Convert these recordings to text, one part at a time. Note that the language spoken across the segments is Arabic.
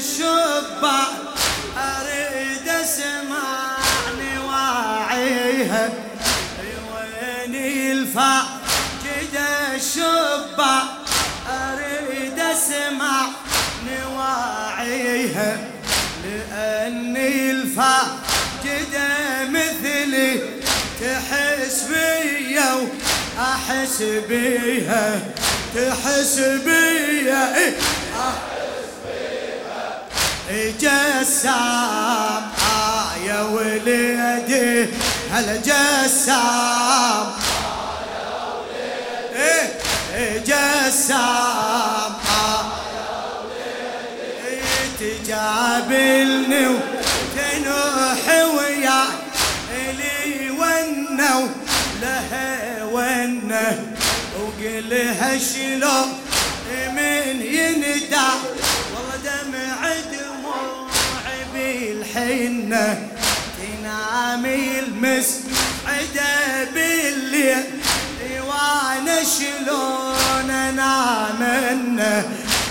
الشبع أريد اسمعني واعيها وين الفا كده الشبع؟ أريد اسمع نواعيها لاني الفا كده مثلي تحس بيا وأحس بيها تحس بيا. إيه. جسام؟ آه يا وليدي هلا جسام؟ وليدي إية جسام؟ آه وليدي تجابلني وتنوح ويا لي ونو لها ونه وقلها شلون؟ من يندع بالحنة تنامي المسعدة بالليل وأنا شلون أنام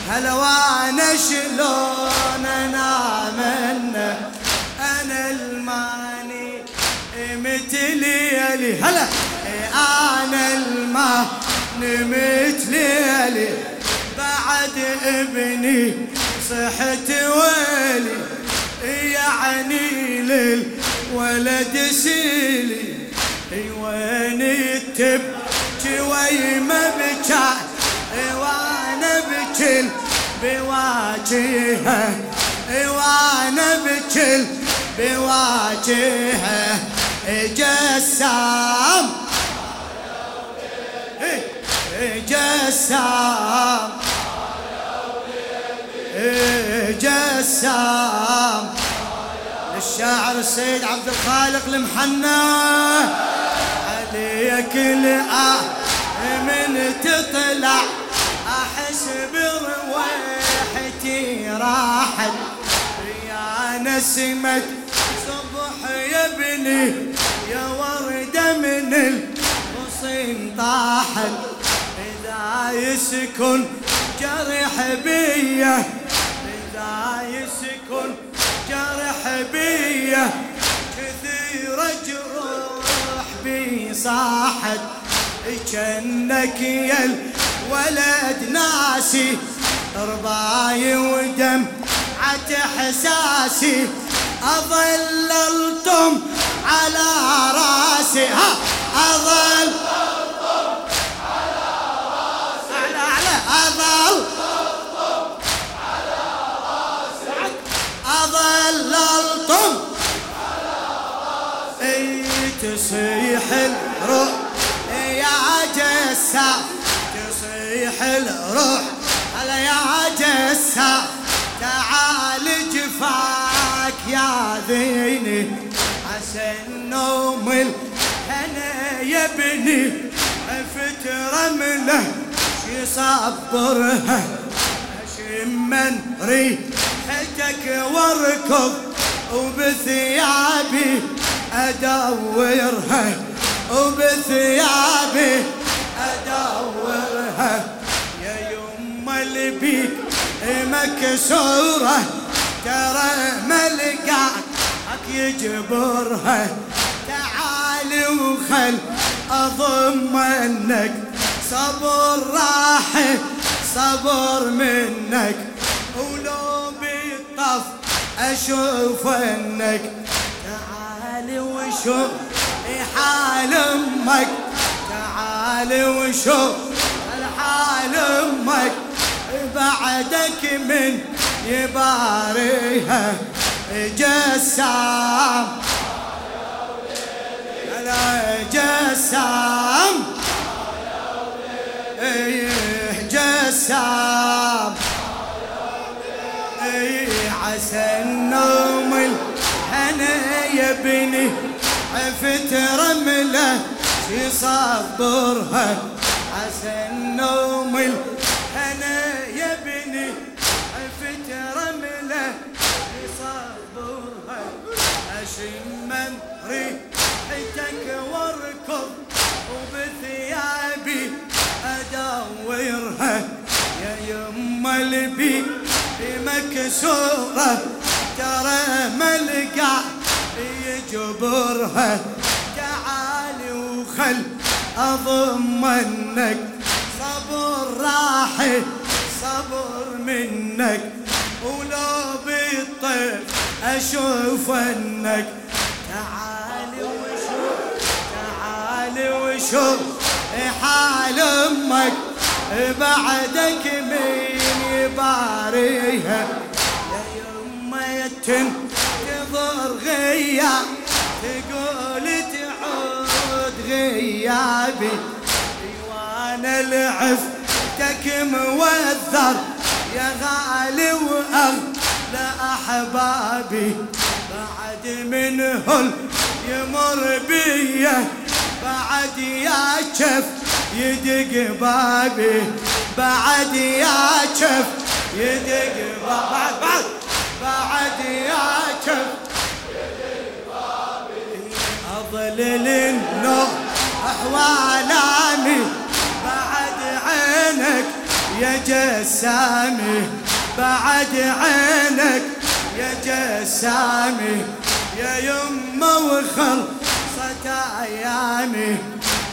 هلا وأنا شلون أنام أنا الماني متليلي هلا. أنا الما نمت ليلي بعد ابني صحت ويلي يعني للولد سيلي. وين تبكي وي ما بكى وأنا بكل بواجهها وأنا بكل بواجهها جسام جسام جسام للشاعر السيد عبد الخالق المحنى عليك الآه من تطلع. أحس برويحتي راحت. يا نسمة صبح يا ابني يا وردة من الغصن طاحت. إذا يسكن جرح بيه إذا يسكن جرح بيه كثير جروح بي صاحت كأنك يا الولد ناسي رباي ودم عت احساسي أظل ألطم على راسي. ها! تصيح الروح. يا جسا تصيح الروح. هلا يا جسا تعال جفاك يا ذيني. عسى النوم الهنا فترة منه يصبرها أشم ريحتك واركض وبثيابي. أدورها وبثيابي أدورها. يا يما اللي بيك مكسورة ترى ملقاك يجبرها. تعال وخل اضمنك صبر راح صبر منك. ولو بالطف أشوف إنك تعال وشوف حال أمك. تعال وشوف الحال أمك؟ بعدك من يباريها. جسام. لا جسام؟ جسام. عسى النوم عفت رملة يصبرها عسى النوم الهنا يا ابني. عفت رملة يصبرها اشم ريحتك واركض وبثيابي أدورها. يا يما البي مكسورة يجبرها تعالي وخل أضمنك صبر راحي صبر منك. ولو بالطيف أشوف أنك تعالي وشوف تعالي وشوف. حال أمك؟ بعدك مين يباريها؟ يا يما لعفتك موذر يا غالي واغلى أحبابي. بعد من يمر بيا بعد يا شف يدق بابي. بعد يا شف يدق بعد بعد يا شف اضلل النوم احوالامي يا جسامي بعد عينك يا جسامي يا يمه وخلصت أيامي.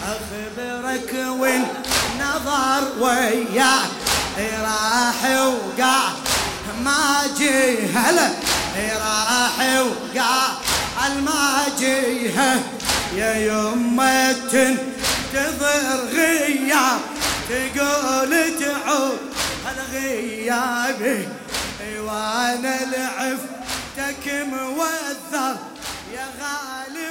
أخبرك وين نظر وياك راح وقع ما هلا راح وقع ما يا يمه تنتظر غياب تقول تعود الغيابي وأنا لعفتك موذر يا غالي